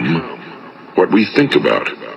Become what we think about.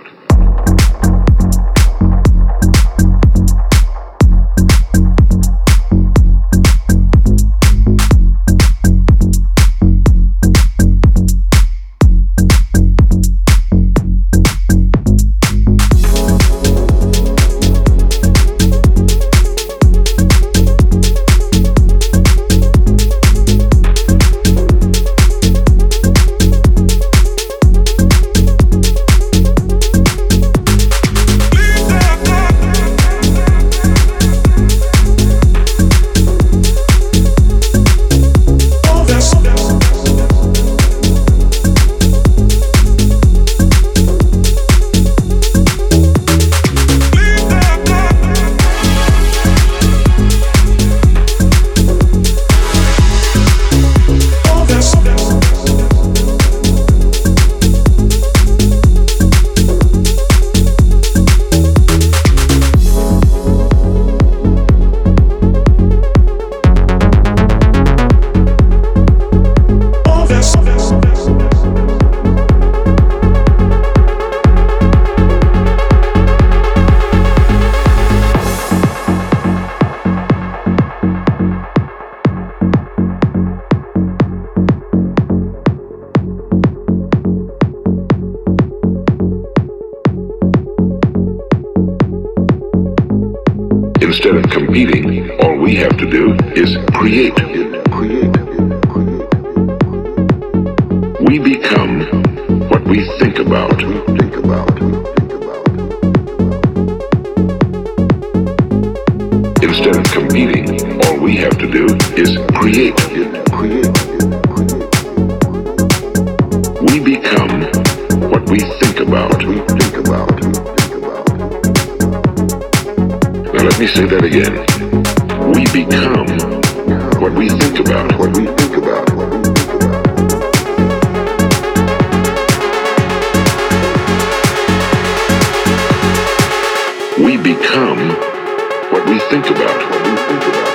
Let me say that again. We become what we think about. What we think about. What we think about. We become what we think about. What we think about.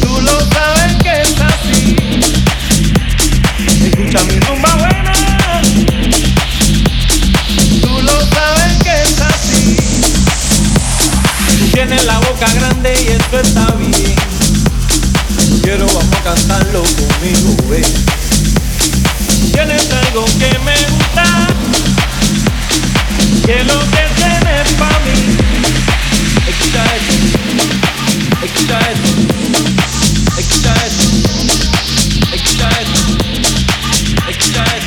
Tú lo sabes que es así. Escucha mi rumba buena. Tú lo sabes que es así. Tienes la boca grande y esto está bien. Quiero vamos a cantarlo conmigo, ve. Tienes algo que me gusta, que lo que tienes para mí. Excite, excite, excite, excite.